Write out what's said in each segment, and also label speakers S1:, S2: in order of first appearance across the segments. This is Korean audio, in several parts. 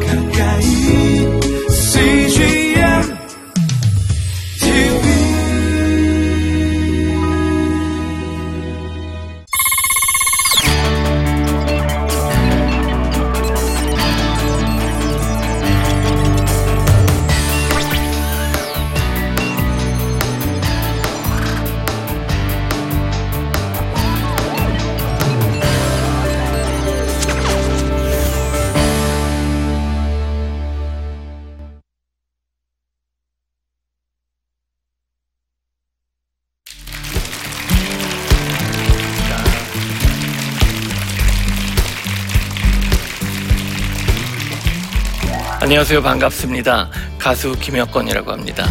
S1: 가까
S2: 안녕하세요. 반갑습니다. 가수 김혁건이라고 합니다.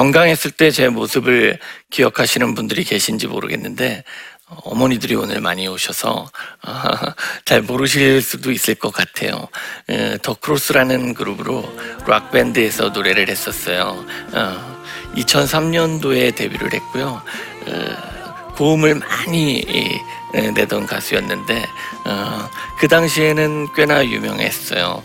S2: 건강했을 때 제 모습을 기억하시는 분들이 계신지 모르겠는데 어, 어머니들이 오늘 많이 오셔서 어, 잘 모르실 수도 있을 것 같아요. 어, 더 크로스라는 그룹으로 락 밴드에서 노래를 했었어요. 2003년도에 데뷔를 했고요. 어, 고음을 많이 예, 내던 가수였는데 어, 그 당시에는 꽤나 유명했어요. 어,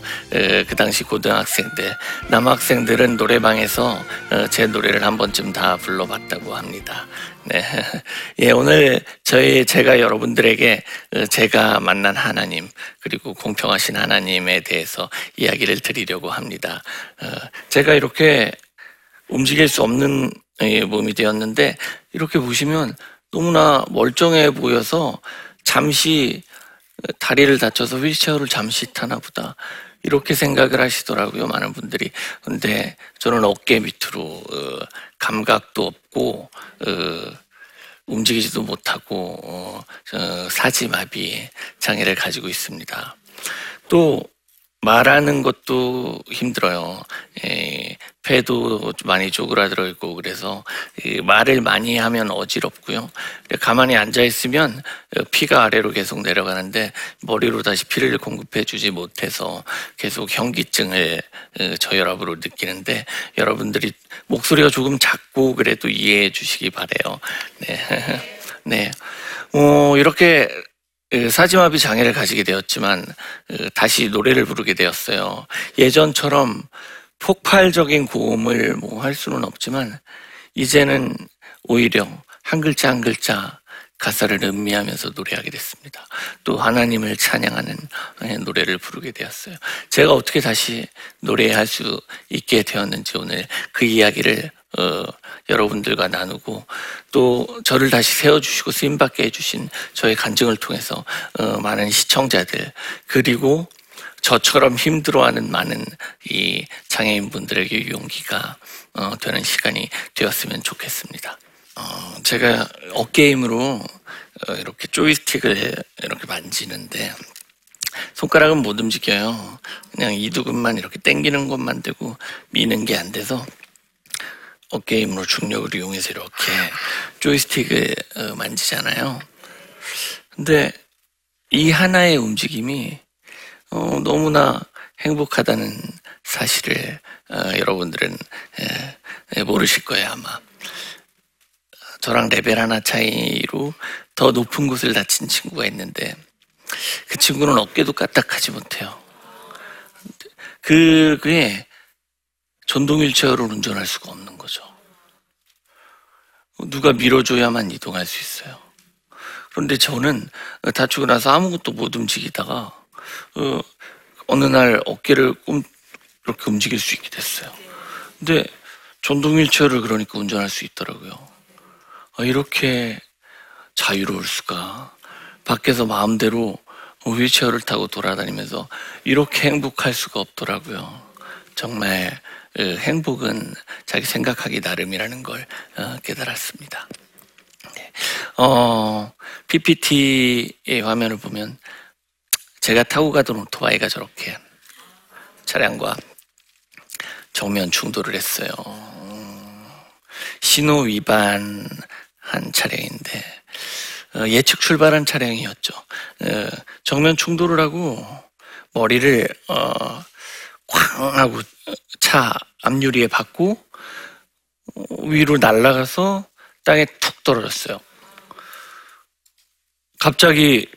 S2: 그 당시 고등학생 때 남학생들은 노래방에서 어, 제 노래를 한 번쯤 다 불러봤다고 합니다. 네, 예, 오늘 저희 제가 여러분들에게 어, 제가 만난 하나님 그리고 공평하신 하나님에 대해서 이야기를 드리려고 합니다. 어, 제가 이렇게 움직일 수 없는 예, 몸이 되었는데 이렇게 보시면 너무나 멀쩡해 보여서 잠시 다리를 다쳐서 휠체어를 잠시 타나 보다. 이렇게 생각을 하시더라고요 많은 분들이. 근데 저는 어깨 밑으로 어, 감각도 없고 어, 움직이지도 못하고 어, 어, 사지마비 장애를 가지고 있습니다. 또 말하는 것도 힘들어요. 예, 폐도 많이 쪼그라들어 있고 그래서 이 말을 많이 하면 어지럽고요. 가만히 앉아 있으면 피가 아래로 계속 내려가는데 머리로 다시 피를 공급해 주지 못해서 계속 현기증을 어, 저혈압으로 느끼는데 여러분들이 목소리가 조금 작고 그래도 이해해 주시기 바래요. 네, 네. 어, 이렇게 그 사지마비 장애를 가지게 되었지만 그 다시 노래를 부르게 되었어요. 예전처럼 폭발적인 고음을 뭐 할 수는 없지만 이제는 오히려 한 글자 한 글자 가사를 음미하면서 노래하게 됐습니다. 또 하나님을 찬양하는 예, 노래를 부르게 되었어요. 제가 어떻게 다시 노래할 수 있게 되었는지 오늘 그 이야기를 어, 여러분들과 나누고 또 저를 다시 세워주시고 쓰임받게 해주신 저의 간증을 통해서 어, 많은 시청자들 그리고 저처럼 힘들어하는 많은 이 장애인분들에게 용기가 어, 되는 시간이 되었으면 좋겠습니다. 어, 제가 어게임으로 어, 이렇게 조이스틱을 이렇게 만지는데 손가락은 못 움직여요. 그냥 이두근만 이렇게 당기는 것만 되고 미는 게 안 돼서 어게임으로 중력을 이용해서 이렇게 조이스틱을 어, 만지잖아요. 근데 이 하나의 움직임이 어, 너무나 행복하다는 사실을 어, 여러분들은 에, 에, 모르실 거예요 아마. 저랑 레벨 하나 차이로 더 높은 곳을 다친 친구가 있는데 그 친구는 어깨도 까딱하지 못해요. 그, 그게 전동 휠체어를 운전할 수가 없는 거죠. 누가 밀어줘야만 이동할 수 있어요. 그런데 저는 다치고 나서 아무것도 못 움직이다가 어, 어느 날 어깨를 꼼 이렇게 움직일 수 있게 됐어요. 근데 전동 휠체어를 그러니까 운전할 수 있더라고요. 아, 이렇게 자유로울 수가. 밖에서 마음대로 휠체어를 타고 돌아다니면서 이렇게 행복할 수가 없더라고요. 정말 그 행복은 자기 생각하기 나름이라는 걸 어, 깨달았습니다. 네. 어, PPT의 화면을 보면 제가 타고 가던 오토바이가 저렇게 차량과 정면 충돌을 했어요. 신호 위반한 차량인데 어, 예측 출발한 차량이었죠. 어, 정면 충돌을 하고 머리를 어, 쾅 하고 차 앞유리에 받고 위로 날아가서 땅에 툭 떨어졌어요. 갑자기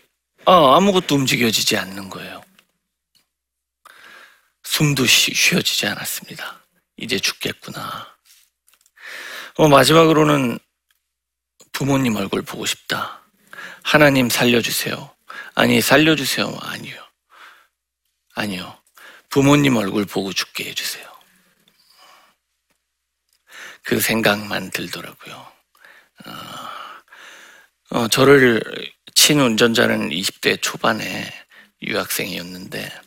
S2: 아, 아무것도 움직여지지 않는 거예요. 숨도 쉬, 쉬어지지 않았습니다. 이제 죽겠구나. 어, 마지막으로는 부모님 얼굴 보고 싶다. 하나님 살려주세요. 아니, 살려주세요. 아니요. 아니요. 부모님 얼굴 보고 죽게 해주세요. 그 생각만 들더라고요. 어, 어, 저를 친 운전자는 20대 초반에 유학생이었는데,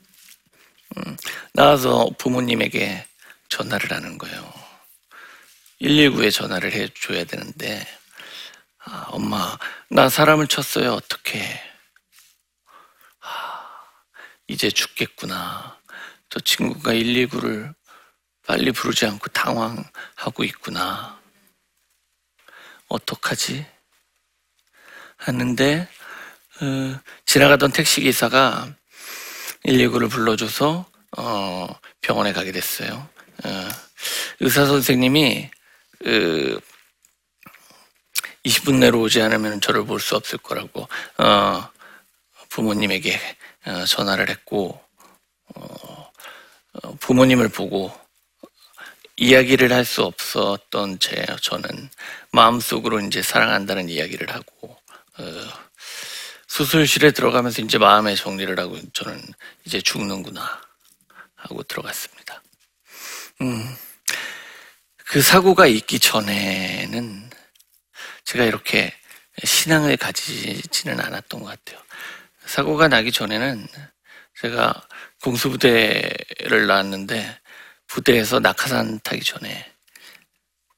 S2: 음, 나와서 부모님에게 전화를 하는 거예요. 119에 전화를 해줘야 되는데, 아, 엄마, 나 사람을 쳤어요. 어떻게? 아, 이제 죽겠구나. 저 친구가 119를 빨리 부르지 않고 당황하고 있구나. 어떡하지? 하는데, 어, 지나가던 택시 기사가 119를 불러줘서, 어, 병원에 가게 됐어요. 어, 의사 선생님이, 그, 20분 내로 오지 않으면 저를 볼 수 없을 거라고, 어, 부모님에게 어, 전화를 했고, 어, 어, 부모님을 보고 이야기를 할 수 없었던 제 저는 마음속으로 이제 사랑한다는 이야기를 하고 어, 수술실에 들어가면서 이제 마음의 정리를 하고 저는 이제 죽는구나 하고 들어갔습니다. 음, 그 사고가 있기 전에는 제가 이렇게 신앙을 가지지는 않았던 것 같아요. 사고가 나기 전에는 제가 공수부대를 나왔는데 부대에서 낙하산 타기 전에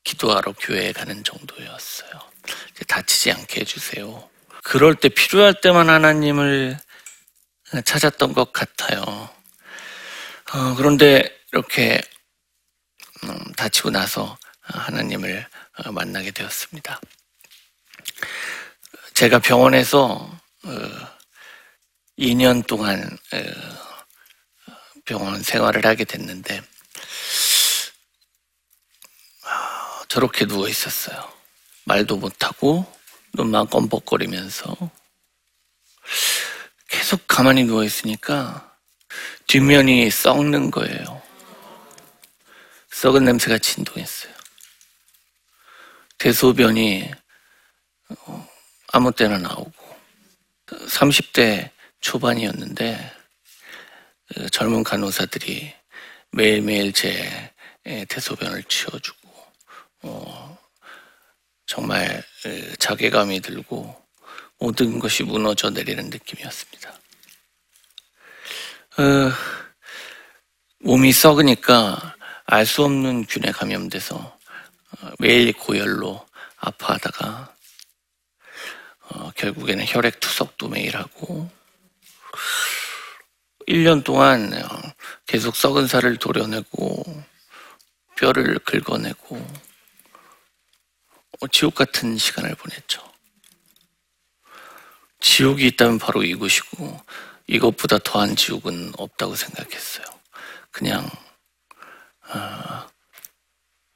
S2: 기도하러 교회에 가는 정도였어요. 다치지 않게 해주세요. 그럴 때 필요할 때만 하나님을 찾았던 것 같아요. 어, 그런데 이렇게 음, 다치고 나서 하나님을 어, 만나게 되었습니다. 제가 병원에서 2년 어, 동안 어, 병원 생활을 하게 됐는데 아, 저렇게 누워 있었어요. 말도 못하고 눈만 껌뻑거리면서 계속 가만히 누워 있으니까 뒷면이 썩는 거예요. 썩은 냄새가 진동했어요. 대소변이 어, 아무 때나 나오고 30대 초반이었는데 그 젊은 간호사들이 매일매일 제 대소변을 치워주고 어, 정말 자괴감이 들고 모든 것이 무너져 내리는 느낌이었습니다. 어, 몸이 썩으니까 알 수 없는 균에 감염돼서 어, 매일 고열로 아파하다가 어, 결국에는 혈액 투석도 매일 하고 1년 동안 어, 계속 썩은 살을 도려내고 뼈를 긁어내고 어, 지옥 같은 시간을 보냈죠. 지옥이 있다면 바로 이곳이고 이것보다 더한 지옥은 없다고 생각했어요. 그냥 어,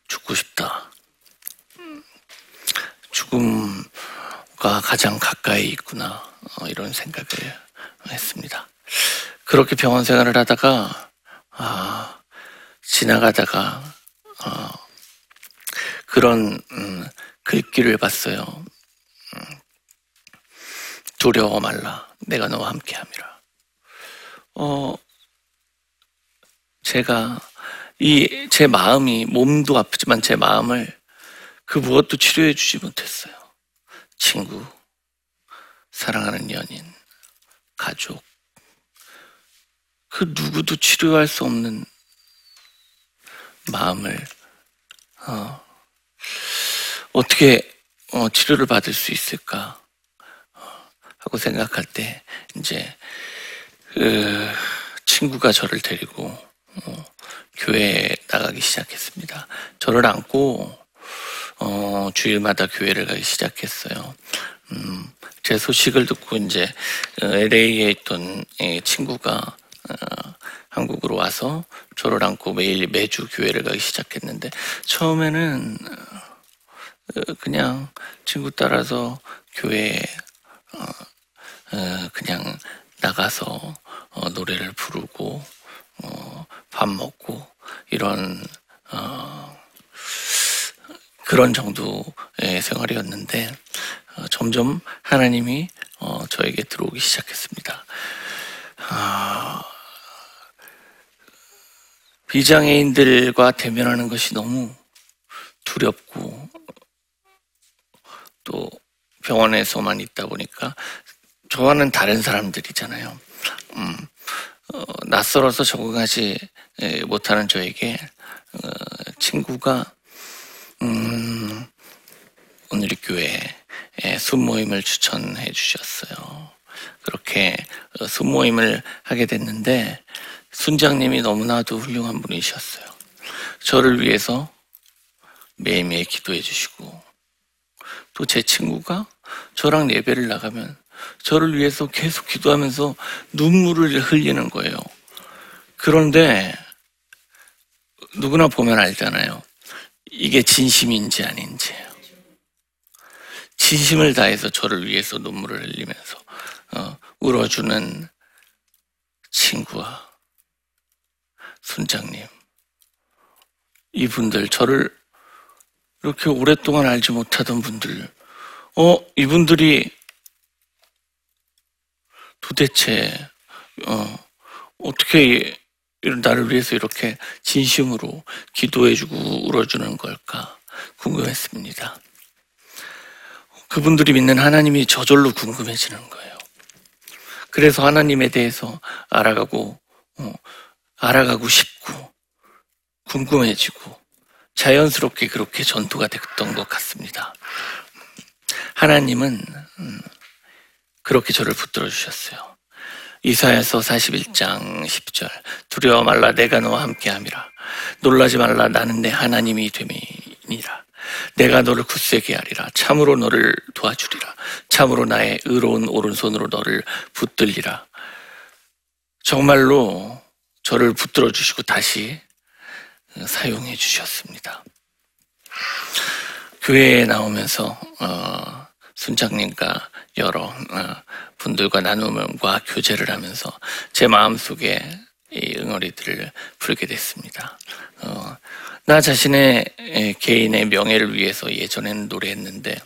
S2: 죽고 싶다. 죽음과 가장 가까이 있구나 어, 이런 생각을 했습니다. 그렇게 병원 생활을 하다가 아, 지나가다가 어, 그런 음, 글귀를 봤어요. 음, 두려워 말라, 내가 너와 함께함이라. 어, 제가 이 제 마음이 몸도 아프지만 제 마음을 그 무엇도 치료해 주지 못했어요. 친구, 사랑하는 연인, 가족, 그 누구도 치료할 수 없는 마음을 어, 어떻게 어, 치료를 받을 수 있을까 어, 하고 생각할 때 이제 그 친구가 저를 데리고 어, 교회에 나가기 시작했습니다. 저를 안고 어, 주일마다 교회를 가기 시작했어요. 음, 제 소식을 듣고 이제 LA에 있던 예, 친구가 어, 한국으로 와서 저를 안고 매일 매주 교회를 가기 시작했는데 처음에는 어, 그냥 친구 따라서 교회에 어, 어, 그냥 나가서 어, 노래를 부르고 어, 밥 먹고 이런 어, 그런 정도의 생활이었는데 어, 점점 하나님이 어, 저에게 들어오기 시작했습니다. 아, 비장애인들과 대면하는 것이 너무 두렵고 또 병원에서만 있다 보니까 저와는 다른 사람들이잖아요. 음, 어, 낯설어서 적응하지 에, 못하는 저에게 어, 친구가 음, 오늘 교회에 순모임을 추천해 주셨어요. 그렇게 어, 순모임을 하게 됐는데 순장님이 너무나도 훌륭한 분이셨어요. 저를 위해서 매일매일 기도해 주시고 또 제 친구가 저랑 예배를 나가면 저를 위해서 계속 기도하면서 눈물을 흘리는 거예요. 그런데 누구나 보면 알잖아요. 이게 진심인지 아닌지예요. 진심을 다해서 저를 위해서 눈물을 흘리면서 어, 울어주는 친구와 순장님 이분들 저를 이렇게 오랫동안 알지 못하던 분들 어 이분들이 도대체 어, 어떻게 나를 위해서 이렇게 진심으로 기도해주고 울어주는 걸까 궁금했습니다. 그분들이 믿는 하나님이 저절로 궁금해지는 거예요. 그래서 하나님에 대해서 알아가고 어, 알아가고 싶고 궁금해지고 자연스럽게 그렇게 전투가 됐던 것 같습니다. 하나님은 음, 그렇게 저를 붙들어 주셨어요. 이사야서 41장 10절. 두려워 말라 내가 너와 함께함이라. 놀라지 말라 나는 내 하나님이 됨이니라. 내가 너를 굳세게 하리라. 참으로 너를 도와주리라. 참으로 나의 의로운 오른손으로 너를 붙들리라. 정말로 저를 붙들어 주시고 다시 사용해 주셨습니다. 교회에 나오면서 어, 순장님과 여러 어, 분들과 나눔과 교제를 하면서 제 마음속에 이 응어리들을 풀게 됐습니다. 어, 나 자신의 개인의 명예를 위해서 예전에는 노래했는데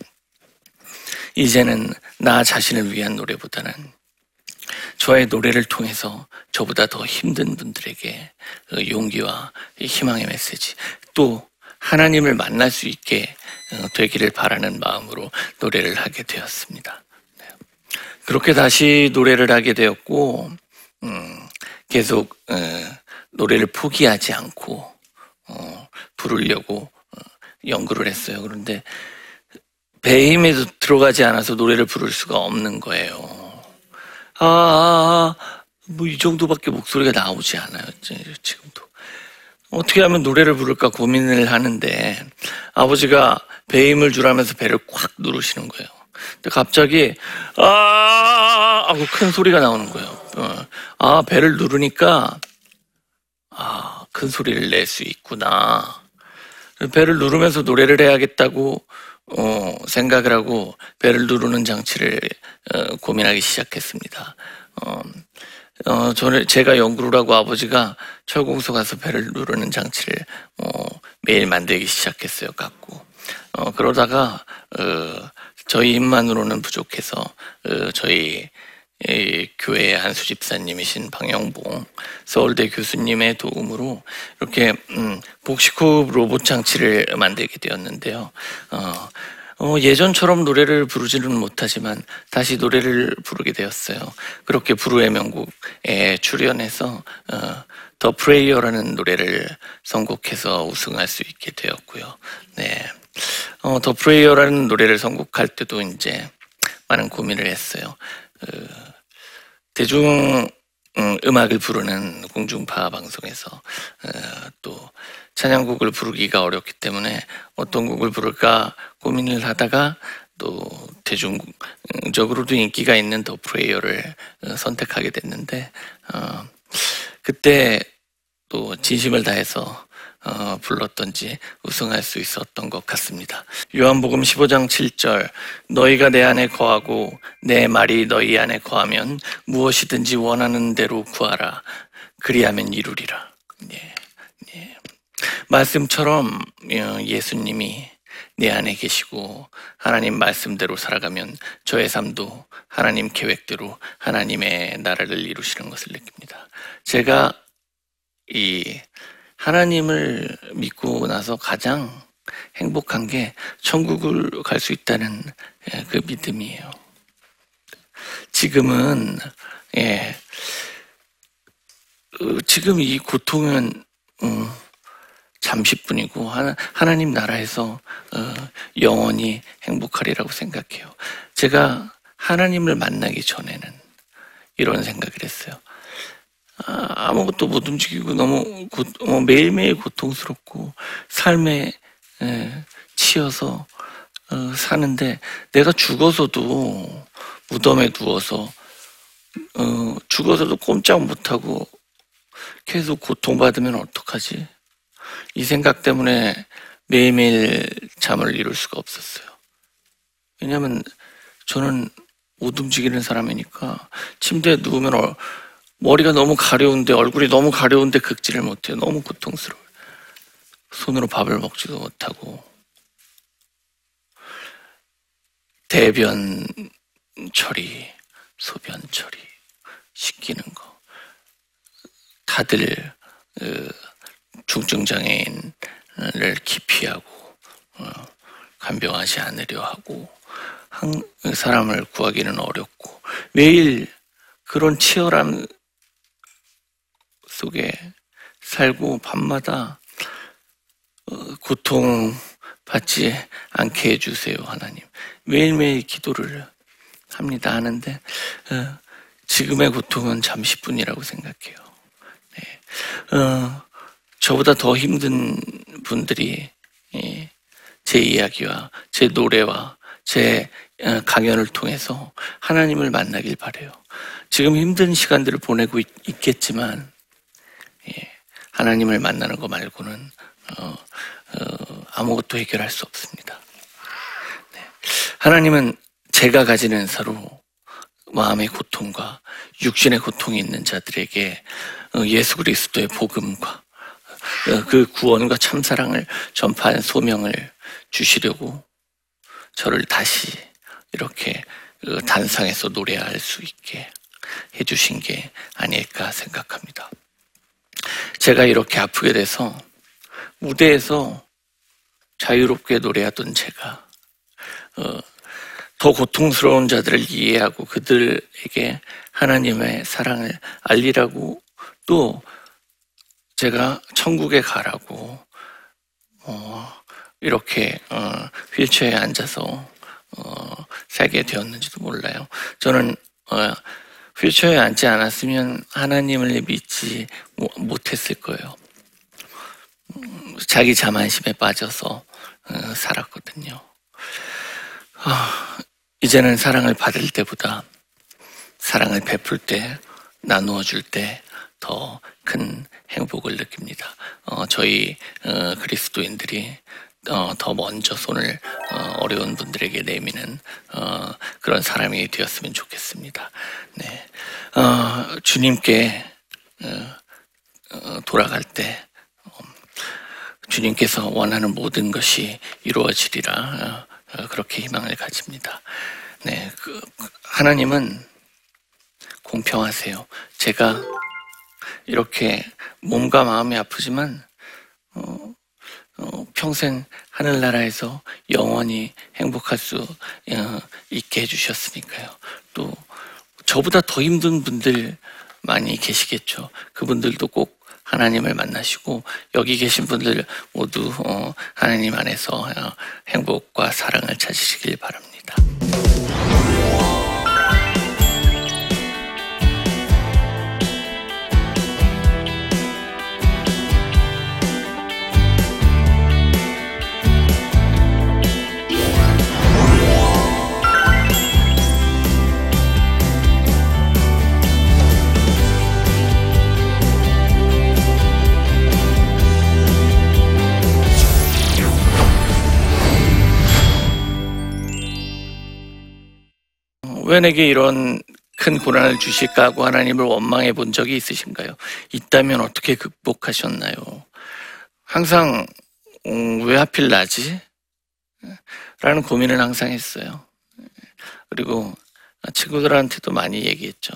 S2: 이제는 나 자신을 위한 노래보다는 저의 노래를 통해서 저보다 더 힘든 분들에게 그 용기와 희망의 메시지 또 하나님을 만날 수 있게 어, 되기를 바라는 마음으로 노래를 하게 되었습니다. 네. 그렇게 다시 노래를 하게 되었고 음, 계속 어, 노래를 포기하지 않고 어, 부르려고 연구를 했어요. 그런데 힘에 들어가지 않아서 노래를 부를 수가 없는 거예요. 아, 뭐 이 정도밖에 목소리가 나오지 않아요. 지금도. 어떻게 하면 노래를 부를까 고민을 하는데 아버지가 배 힘을 주라면서 배를 꽉 누르시는 거예요. 근데 갑자기 아 하고 큰 소리가 나오는 거예요. 어. 아 배를 누르니까 아 큰 소리를 낼 수 있구나. 배를 누르면서 노래를 해야겠다고 어, 생각을 하고 배를 누르는 장치를 어, 고민하기 시작했습니다. 어, 어, 저를 제가 연구를 하고 아버지가 철공소 가서 배를 누르는 장치를 어, 매일 만들기 시작했어요. 갖고 어, 그러다가 어, 저희 힘만으로는 부족해서 어, 저희 이 교회의 안수 집사님이신 방영봉 서울대 교수님의 도움으로 이렇게 음, 복식호흡 로봇 장치를 만들게 되었는데요. 어, 어, 예전처럼 노래를 부르지는 못하지만 다시 노래를 부르게 되었어요. 그렇게 불후의 명곡에 출연해서 어, The Prayer라는 노래를 선곡해서 우승할 수 있게 되었고요. 네, 어, The Prayer라는 노래를 선곡할 때도 이제 많은 고민을 했어요. 어, 대중 음, 음악을 부르는 공중파 방송에서 어, 또 찬양곡을 부르기가 어렵기 때문에 어떤 곡을 부를까 고민을 하다가 또 대중적으로도 인기가 있는 The Prayer를 어, 선택하게 됐는데 어, 그때 또 진심을 다해서 어, 불렀던지 우승할 수 있었던 것 같습니다. 요한복음 15장 7절 너희가 내 안에 거하고 내 말이 너희 안에 거하면 무엇이든지 원하는 대로 구하라 그리하면 이루리라. 예, 예. 말씀처럼 어, 예수님이 내 안에 계시고 하나님 말씀대로 살아가면 저의 삶도 하나님 계획대로 하나님의 나라를 이루시는 것을 느낍니다. 제가 이 하나님을 믿고 나서 가장 행복한 게 천국을 갈 수 있다는 예, 그 믿음이에요. 지금은 예, 어, 지금 이 고통은 음, 잠시뿐이고 하나, 하나님 나라에서 어, 영원히 행복하리라고 생각해요. 제가 하나님을 만나기 전에는 이런 생각을 했어요. 아, 아무것도 못 움직이고 너무 고, 어, 매일매일 고통스럽고 삶에 에, 치여서 어, 사는데 내가 죽어서도 무덤에 누워서 어, 죽어서도 꼼짝 못하고 계속 고통받으면 어떡하지? 이 생각 때문에 매일매일 잠을 이룰 수가 없었어요. 왜냐하면 저는 못 움직이는 사람이니까 침대에 누우면 어, 머리가 너무 가려운데 얼굴이 너무 가려운데 긁지를 못해요. 너무 고통스러워요. 손으로 밥을 먹지도 못하고 대변 처리, 소변 처리, 시키는 거 다들 그 중증 장애인을 기피하고 어, 간병하지 않으려 하고 한 사람을 구하기는 어렵고 매일 그런 치열함 속에 살고 밤마다 어, 고통 받지 않게 해주세요 하나님 매일매일 기도를 합니다 하는데 어, 지금의 고통은 잠시뿐이라고 생각해요. 네. 어, 저보다 더 힘든 분들이 예, 제 이야기와 제 노래와 제 어, 강연을 통해서 하나님을 만나길 바래요. 지금 힘든 시간들을 보내고 있, 겠지만 예, 하나님을 만나는 거 말고는 어, 어, 아무것도 해결할 수 없습니다. 네. 하나님은 제가 가진 은사로 마음의 고통과 육신의 고통이 있는 자들에게 어, 예수 그리스도의 복음과 어, 그 구원과 참사랑을 전파한 소명을 주시려고 저를 다시 이렇게 그 단상에서 노래할 수 있게 해주신 게 아닐까 생각합니다. 제가 이렇게 아프게 돼서 무대에서 자유롭게 노래하던 제가 어, 더 고통스러운 자들을 이해하고 그들에게 하나님의 사랑을 알리라고 또 제가 천국에 가라고 어, 이렇게 어, 휠체어에 앉아서 어, 살게 되었는지도 몰라요. 저는 어, 휠체어에 앉지 않았으면 하나님을 믿지 못했을 거예요. 음, 자기 자만심에 빠져서 어, 살았거든요. 아, 이제는 사랑을 받을 때보다 사랑을 베풀 때, 나누어 줄 때 더 큰 행복을 느낍니다. 어, 저희 어, 그리스도인들이 어, 더 먼저 손을 어, 려운 분들에게 내미는 어, 그런 사람이 되었으면 좋겠습니다. 네, 어, 주님께 돌아갈 때 어, 주님께서 원하는 모든 것이 이루어지리라 어, 그렇게 희망을 가집니다. 네, 그, 하나님은 공평하세요. 제가 이렇게 몸과 마음이 아프지만 어, 어, 평생 하늘나라에서 영원히 행복할 수 어, 있게 해주셨으니까요. 또 저보다 더 힘든 분들 많이 계시겠죠. 그분들도 꼭 하나님을 만나시고 여기 계신 분들 모두 어, 하나님 안에서 어, 행복과 사랑을 찾으시길 바랍니다. 왜 내게 이런 큰 고난을 주실까 하고 하나님을 원망해 본 적이 있으신가요? 있다면 어떻게 극복하셨나요? 항상 음, 왜 하필 나지? 라는 고민을 항상 했어요. 그리고 친구들한테도 많이 얘기했죠.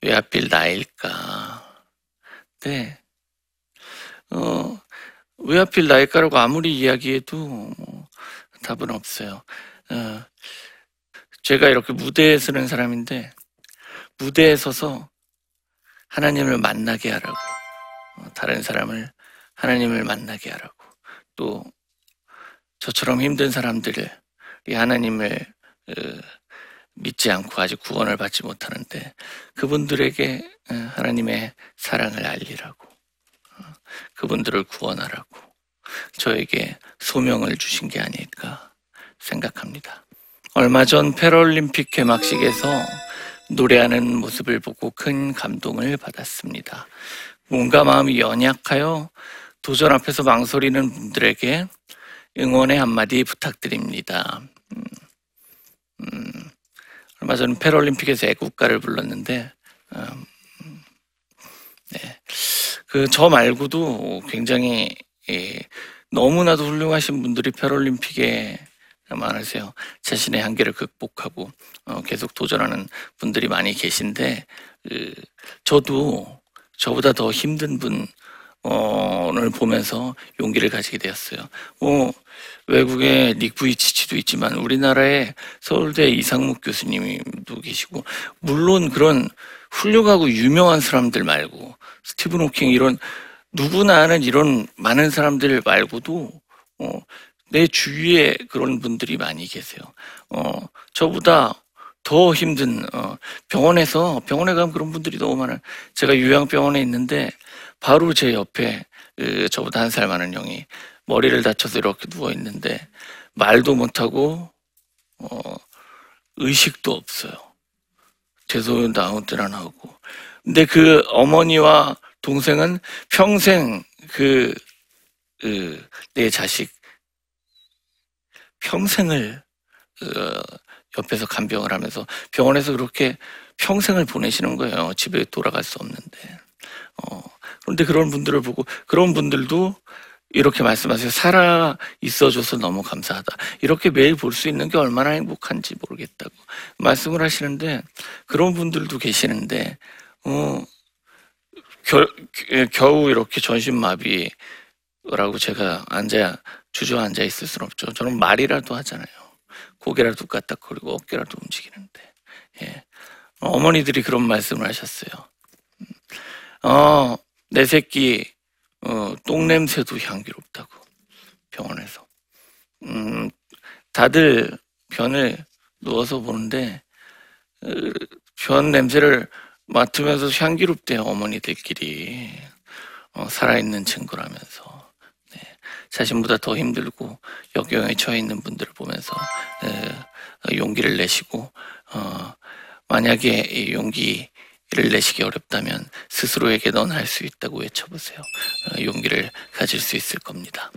S2: 왜 하필 나일까? 네. 어, 왜 하필 나일까라고 아무리 이야기해도 뭐 답은 없어요. 어, 제가 이렇게 무대에 서는 사람인데 무대에 서서 하나님을 만나게 하라고 어, 다른 사람을 하나님을 만나게 하라고 또 저처럼 힘든 사람들을 이 하나님을 어, 믿지 않고 아직 구원을 받지 못하는데 그분들에게 어, 하나님의 사랑을 알리라고 어, 그분들을 구원하라고 저에게 소명을 주신 게 아닐까 생각합니다. 얼마 전 패럴림픽 개막식에서 노래하는 모습을 보고 큰 감동을 받았습니다. 뭔가 마음이 연약하여 도전 앞에서 망설이는 분들에게 응원의 한마디 부탁드립니다. 음, 음, 얼마 전 패럴림픽에서 애국가를 불렀는데, 음, 네. 그 저 말고도 굉장히 예, 너무나도 훌륭하신 분들이 패럴림픽에 많으세요. 자신의 한계를 극복하고 어, 계속 도전하는 분들이 많이 계신데 그, 저도 저보다 더 힘든 분을 보면서 용기를 가지게 되었어요. 뭐 외국의 닉 부이치치도 있지만 우리나라의 서울대 이상묵 교수님도 계시고 물론 그런 훌륭하고 유명한 사람들 말고 스티븐 호킹 이런 누구나 아는 이런 많은 사람들 말고도 어, 내 주위에 그런 분들이 많이 계세요. 어, 저보다 더 힘든 어, 병원에서 병원에 가면 그런 분들이 너무 많아요. 제가 요양병원에 있는데 바로 제 옆에 그, 저보다 한 살 많은 형이 머리를 다쳐서 이렇게 누워 있는데 말도 못하고 어, 의식도 없어요. 죄송해도 아무 때나 나오고. 근데 그 어머니와 동생은 평생 그, 그, 내 자식 평생을 어, 옆에서 간병을 하면서 병원에서 그렇게 평생을 보내시는 거예요. 집에 돌아갈 수 없는데. 어, 그런데 그런 분들을 보고 그런 분들도 이렇게 말씀하세요. 살아 있어줘서 너무 감사하다. 이렇게 매일 볼 수 있는 게 얼마나 행복한지 모르겠다고 말씀을 하시는데 그런 분들도 계시는데 어, 겨, 겨우 이렇게 전신마비라고 제가 앉아 주저앉아 있을 수는 없죠. 저는 말이라도 하잖아요. 고개라도 까딱거리고 어깨라도 움직이는데. 예. 어머니들이 그런 말씀을 하셨어요. 음. 어, 내 새끼, 어, 똥냄새도 향기롭다고. 병원에서. 음, 다들 변을 누워서 보는데, 어, 변 냄새를 맡으면서 향기롭대요, 어머니들끼리. 어, 살아있는 친구라면서. 자신보다 더 힘들고 역경에 처해 있는 분들을 보면서 용기를 내시고 어, 만약에 이 용기 를 내시기 어렵다면 스스로에게 넌 할 수 있다고 외쳐보세요. 어, 용기를 가질 수 있을 겁니다.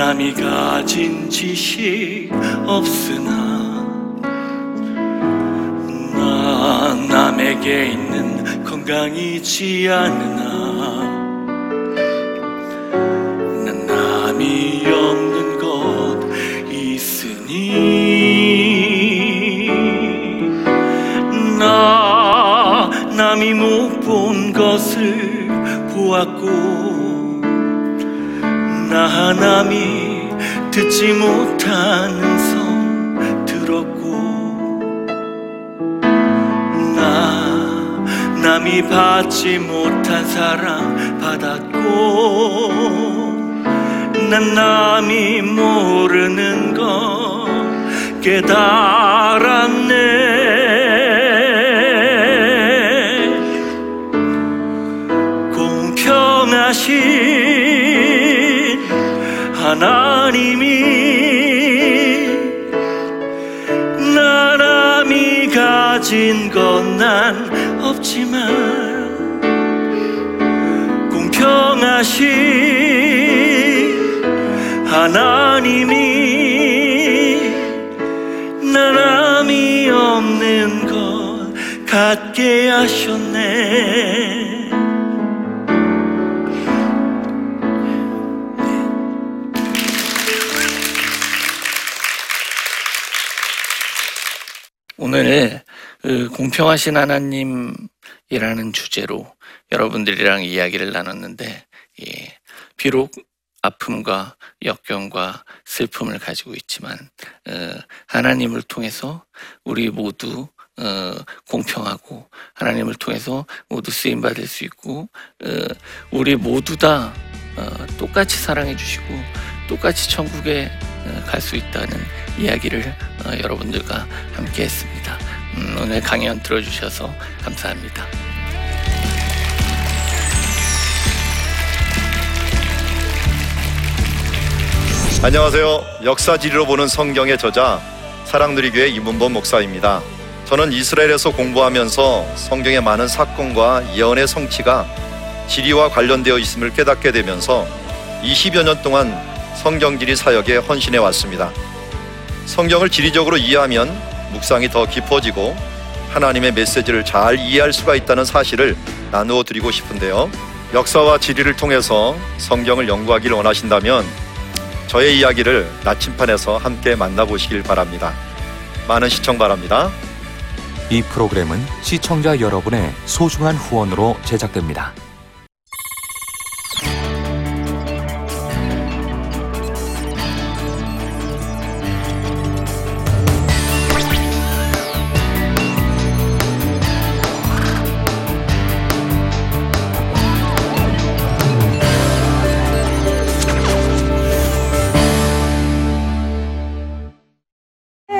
S2: 남이 가진 지식 없으나 나 남에게 있는 건강이지 않으나 난 남이 없는 것 있으니 나 남이 못 본 것을 보았고 나 남이 듣지 못하는 성 들었고 나 남이 받지 못한 사랑 받았고 난 남이 모르는 거 깨달았네. 공평하신 하나님이 나람이 가진 건 난 없지만 공평하신 하나님이 나람이 없는 것 갖게 하셨네 공평하신 하나님이라는 주제로 여러분들이랑 이야기를 나눴는데 예, 비록 아픔과 역경과 슬픔을 가지고 있지만 어, 하나님을 통해서 우리 모두 어, 공평하고 하나님을 통해서 모두 쓰임 받을 수 있고 어, 우리 모두 다 어, 똑같이 사랑해 주시고 똑같이 천국에 어, 갈수 있다는 이야기를 어, 여러분들과 함께 했습니다. 음, 오늘 강연 들어주셔서 감사합니다.
S3: 안녕하세요. 역사지리로 보는 성경의 저자 사랑누리교회 이문범 목사입니다. 저는 이스라엘에서 공부하면서 성경의 많은 사건과 예언의 성취가 지리와 관련되어 있음을 깨닫게 되면서 20여 년 동안 성경지리 사역에 헌신해 왔습니다. 성경을 지리적으로 이해하면 묵상이 더 깊어지고 하나님의 메시지를 잘 이해할 수가 있다는 사실을 나누어 드리고 싶은데요. 역사와 지리를 통해서 성경을 연구하기를 원하신다면 저의 이야기를 나침판에서 함께 만나보시길 바랍니다. 많은 시청 바랍니다.
S4: 이 프로그램은 시청자 여러분의 소중한 후원으로 제작됩니다.